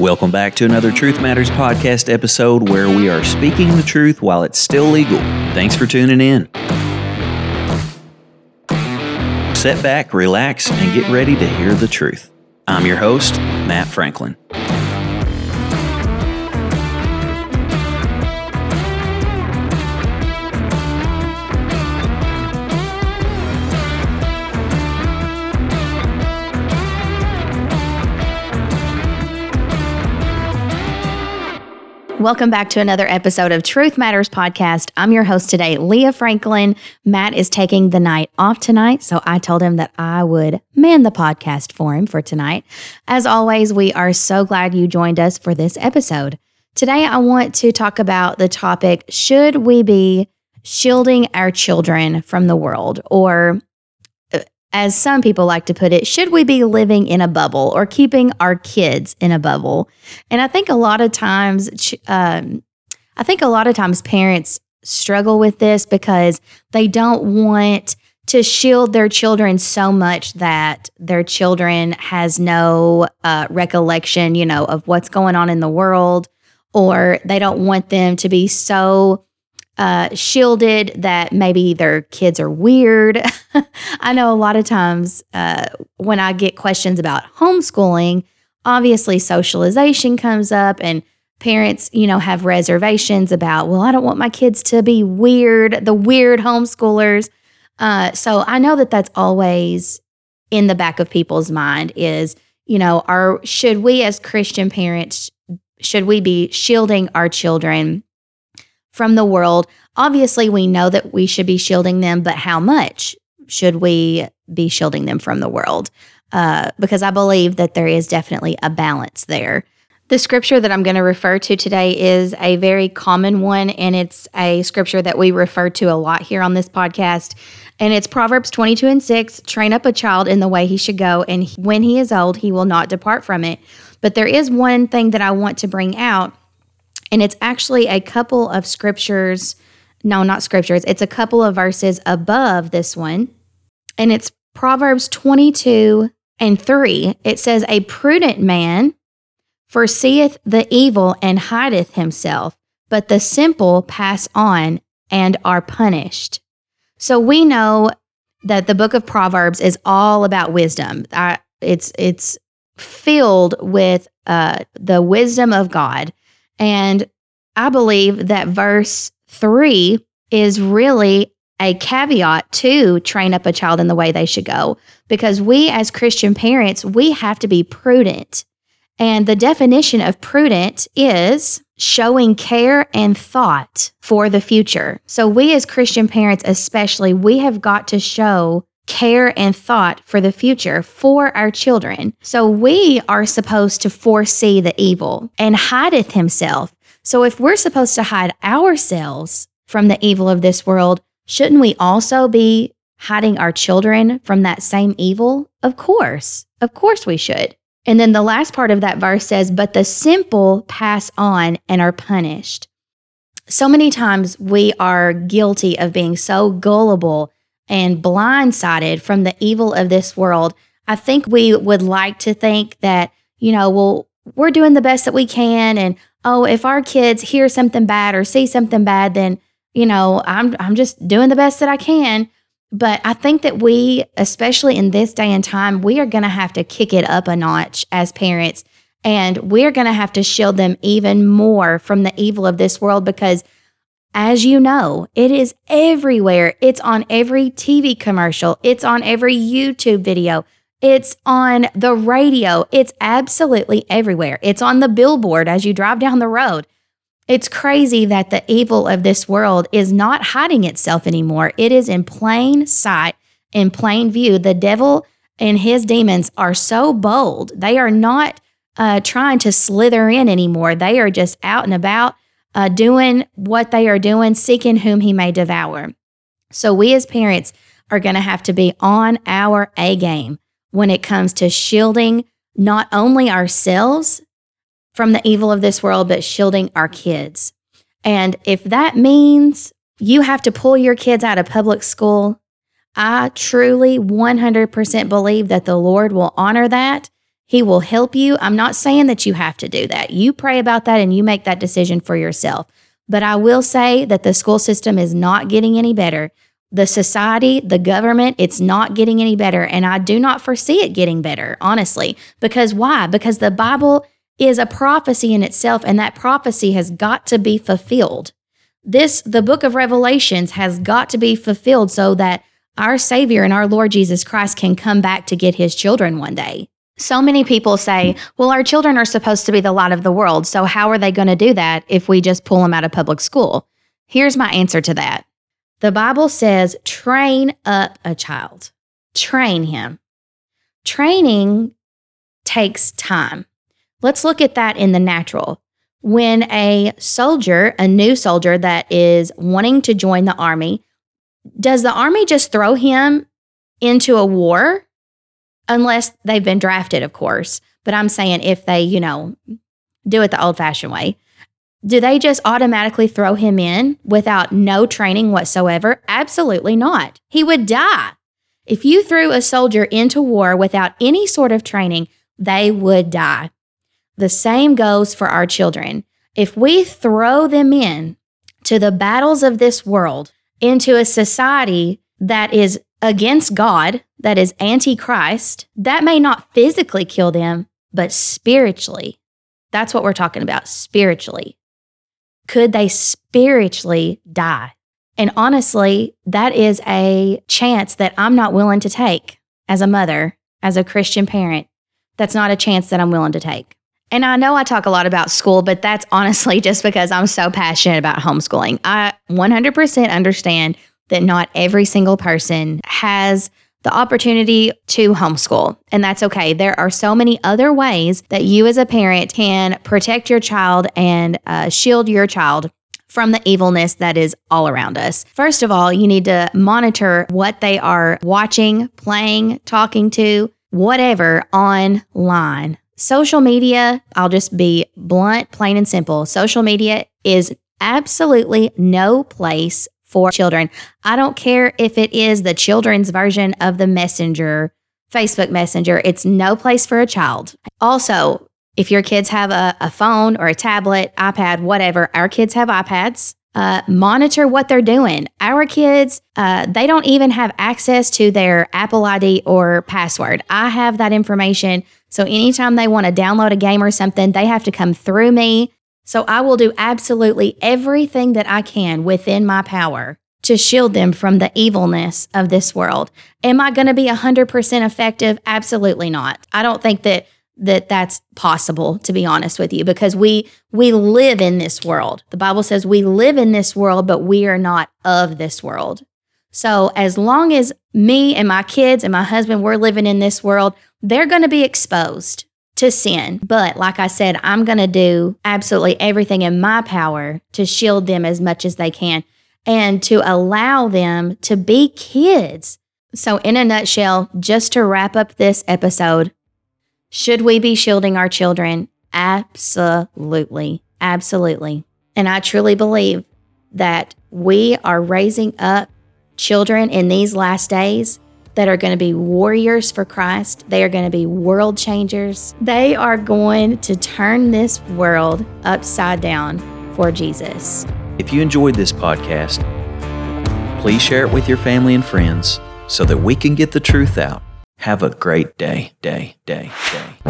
Welcome back to another Truth Matters podcast episode where we are speaking the truth while it's still legal. Thanks for tuning in. Sit back, relax, and get ready to hear the truth. I'm your host, Matt Franklin. Welcome back to another episode of Truth Matters Podcast. I'm your host today, Leah Franklin. Matt is taking the night off tonight, so I told him that I would man the podcast for him for tonight. As always, we are so glad you joined us for this episode. Today, I want to talk about the topic Should we be shielding our children from the world? Or as some people like to put it, should we be living in a bubble or keeping our kids in a bubble? And I think a lot of times, um, I think a lot of times parents struggle with this because they don't want to shield their children so much that their children has no uh, recollection, you know, of what's going on in the world, or they don't want them to be so uh, shielded that maybe their kids are weird. I know a lot of times uh, when I get questions about homeschooling, obviously socialization comes up and parents, you know, have reservations about, well, I don't want my kids to be weird, the weird homeschoolers. Uh, so I know that that's always in the back of people's mind is, you know, are should we as Christian parents should we be shielding our children from the world. Obviously, we know that we should be shielding them, but how much should we be shielding them from the world? Uh, because I believe that there is definitely a balance there. The scripture that I'm going to refer to today is a very common one, and it's a scripture that we refer to a lot here on this podcast. And it's Proverbs 22 and 6 train up a child in the way he should go, and when he is old, he will not depart from it. But there is one thing that I want to bring out and it's actually a couple of scriptures. No, not scriptures. It's a couple of verses above this one. And it's Proverbs 22 and 3. It says, A prudent man foreseeth the evil and hideth himself, but the simple pass on and are punished. So we know that the book of Proverbs is all about wisdom. I, it's it's filled with uh, the wisdom of God. And I believe that verse three is really a caveat to train up a child in the way they should go because we as Christian parents, we have to be prudent. And the definition of prudent is showing care and thought for the future. So we as Christian parents especially, we have got to show care and thought for the future for our children. So we are supposed to foresee the evil and hideth himself. So if we're supposed to hide ourselves from the evil of this world, shouldn't we also be hiding our children from that same evil? Of course. Of course we should. And then the last part of that verse says, But the simple pass on and are punished. So many times we are guilty of being so gullible and blindsided from the evil of this world. I think we would like to think that, you know, well, we're doing the best that we can. And oh, if our kids hear something bad or see something bad, then, you know, I'm, I'm just doing the best that I can. But I think that we, especially in this day and time, we are going to have to kick it up a notch as parents. And we're going to have to shield them even more from the evil of this world because as you know, it is everywhere. It's on every TV commercial, it's on every YouTube video, it's on the radio, it's absolutely everywhere. It's on the billboard as you drive down the road. It's crazy that the evil of this world is not hiding itself anymore. It is in plain sight, in plain view. The devil and his demons are so bold. They are not uh, trying to slither in anymore. They are just out and about uh, doing what they are doing, seeking whom he may devour. So, we as parents are going to have to be on our A game when it comes to shielding not only ourselves from the evil of this world, but shielding our kids. And if that means you have to pull your kids out of public school, I truly 100% believe that the Lord will honor that He will help you. I'm not saying that you have to do that. You pray about that and you make that decision for yourself. But I will say that the school system is not getting any better. The society, the government, it's not getting any better. And I do not foresee it getting better, honestly. Because why? Because the Bible is a prophecy in itself, and that prophecy has got to be fulfilled. This, the book of Revelations, has got to be fulfilled so that our Savior and our Lord Jesus Christ can come back to get his children one day. So many people say, well, our children are supposed to be the light of the world. So, how are they going to do that if we just pull them out of public school? Here's my answer to that the Bible says, train up a child, train him. Training takes time. Let's look at that in the natural. When a soldier, a new soldier that is wanting to join the army, does the army just throw him into a war? Unless they've been drafted, of course. But I'm saying if they, you know, do it the old fashioned way, do they just automatically throw him in without no training whatsoever? Absolutely not. He would die. If you threw a soldier into war without any sort of training, they would die. The same goes for our children. If we throw them in to the battles of this world, into a society that is against God, that is antichrist, that may not physically kill them, but spiritually. That's what we're talking about spiritually. Could they spiritually die? And honestly, that is a chance that I'm not willing to take as a mother, as a Christian parent. That's not a chance that I'm willing to take. And I know I talk a lot about school, but that's honestly just because I'm so passionate about homeschooling. I 100% understand that not every single person has the opportunity to homeschool, and that's okay. There are so many other ways that you as a parent can protect your child and uh, shield your child from the evilness that is all around us. First of all, you need to monitor what they are watching, playing, talking to, whatever online. Social media, I'll just be blunt, plain and simple. Social media is absolutely no place for children. I don't care if it is the children's version of the Messenger, Facebook Messenger, it's no place for a child. Also, if your kids have a, a phone or a tablet, iPad, whatever, our kids have iPads. Uh, monitor what they're doing. Our kids, uh, they don't even have access to their Apple ID or password. I have that information. So anytime they want to download a game or something, they have to come through me. So I will do absolutely everything that I can within my power to shield them from the evilness of this world. Am I going to be 100% effective? Absolutely not. I don't think that that that's possible to be honest with you because we we live in this world. The Bible says we live in this world but we are not of this world. So as long as me and my kids and my husband we're living in this world, they're going to be exposed to sin. But like I said, I'm going to do absolutely everything in my power to shield them as much as they can and to allow them to be kids. So in a nutshell, just to wrap up this episode, should we be shielding our children? Absolutely. Absolutely. And I truly believe that we are raising up children in these last days that are going to be warriors for Christ. They are going to be world changers. They are going to turn this world upside down for Jesus. If you enjoyed this podcast, please share it with your family and friends so that we can get the truth out. Have a great day, day, day, day.